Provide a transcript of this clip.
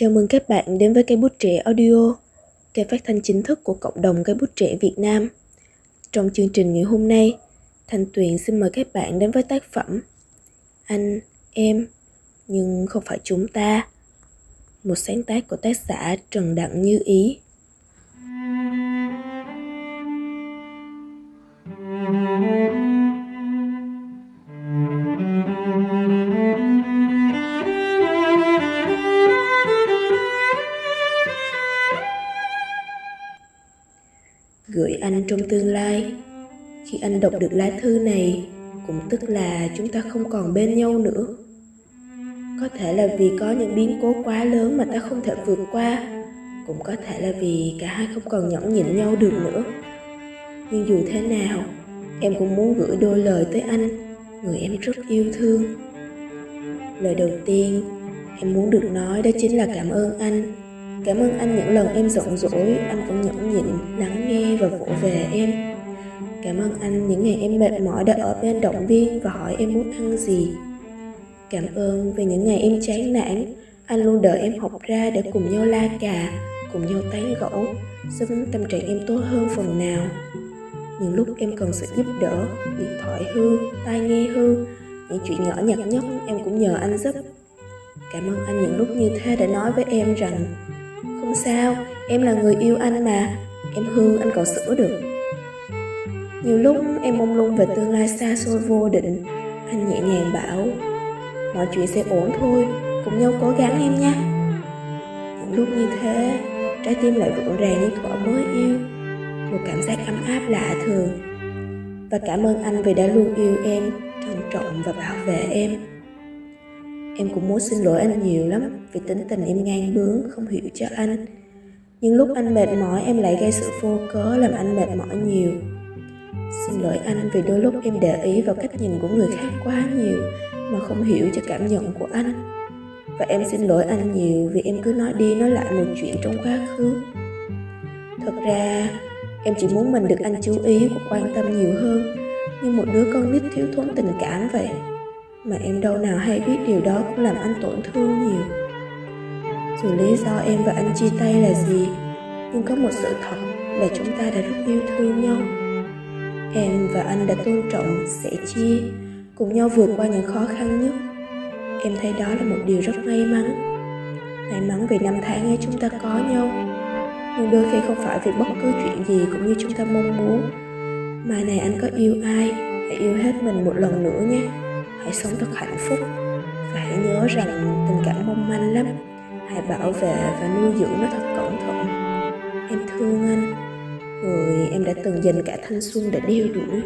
Chào mừng các bạn đến với cây bút trẻ audio, kênh phát thanh chính thức của cộng đồng cây bút trẻ Việt Nam. Trong chương trình ngày hôm nay, Thanh Tuyền xin mời các bạn đến với tác phẩm Anh, Em, nhưng không phải chúng ta. Một sáng tác của tác giả Trần Đặng Như Ý. gửi anh trong tương lai. Khi anh đọc được lá thư này, cũng tức là chúng ta không còn bên nhau nữa. Có thể là vì có những biến cố quá lớn mà ta không thể vượt qua, cũng có thể là vì cả hai không còn nhẫn nhịn nhau được nữa. Nhưng dù thế nào, em cũng muốn gửi đôi lời tới anh, người em rất yêu thương. Lời đầu tiên em muốn được nói đó chính là cảm ơn anh. Cảm ơn anh những lần em giận dỗi, anh vẫn nhẫn nhịn, lắng nghe và vỗ về em. Cảm ơn anh những ngày em mệt mỏi đã ở bên động viên và hỏi em muốn ăn gì. Cảm ơn vì những ngày em chán nản, anh luôn đợi em học ra để cùng nhau la cà, cùng nhau tán gẫu, giúp tâm trạng em tốt hơn phần nào. Những lúc em cần sự giúp đỡ, điện thoại hư, tai nghe hư, những chuyện nhỏ nhặt nhất em cũng nhờ anh giúp. Cảm ơn anh những lúc như thế đã nói với em rằng không sao, em là người yêu anh mà. Em hư anh còn sửa được. Nhiều lúc em mong lung về tương lai xa xôi vô định. Anh nhẹ nhàng bảo Mọi chuyện sẽ ổn thôi. Cùng nhau cố gắng em nha. Những lúc như thế Trái tim lại rộn ràng như thuở mới yêu. Một cảm giác ấm áp lạ thường. Và cảm ơn anh vì đã luôn yêu em Trân trọng và bảo vệ em. Em cũng muốn xin lỗi anh nhiều lắm vì tính tình em ngang bướng, không hiểu cho anh. Nhưng lúc anh mệt mỏi em lại gây sự vô cớ làm anh mệt mỏi nhiều. Xin lỗi anh vì đôi lúc em để ý vào cách nhìn của người khác quá nhiều mà không hiểu cho cảm nhận của anh. Và em xin lỗi anh nhiều vì em cứ nói đi nói lại một chuyện trong quá khứ. Thật ra em chỉ muốn mình được anh chú ý và quan tâm nhiều hơn như một đứa con nít thiếu thốn tình cảm vậy mà em đâu nào hay biết điều đó cũng làm anh tổn thương nhiều. Dù lý do em và anh chia tay là gì, nhưng có một sự thật là chúng ta đã rất yêu thương nhau. Em và anh đã tôn trọng, sẻ chia, cùng nhau vượt qua những khó khăn nhất. Em thấy đó là một điều rất may mắn. May mắn vì năm tháng ấy chúng ta có nhau. Nhưng đôi khi không phải vì bất cứ chuyện gì cũng như chúng ta mong muốn. Mai này anh có yêu ai, hãy yêu hết mình một lần nữa nhé hãy sống thật hạnh phúc. Và hãy nhớ rằng tình cảm mong manh lắm. Hãy bảo vệ và nuôi dưỡng nó thật cẩn thận. Em thương anh. Người em đã từng dành cả thanh xuân để đeo đuổi.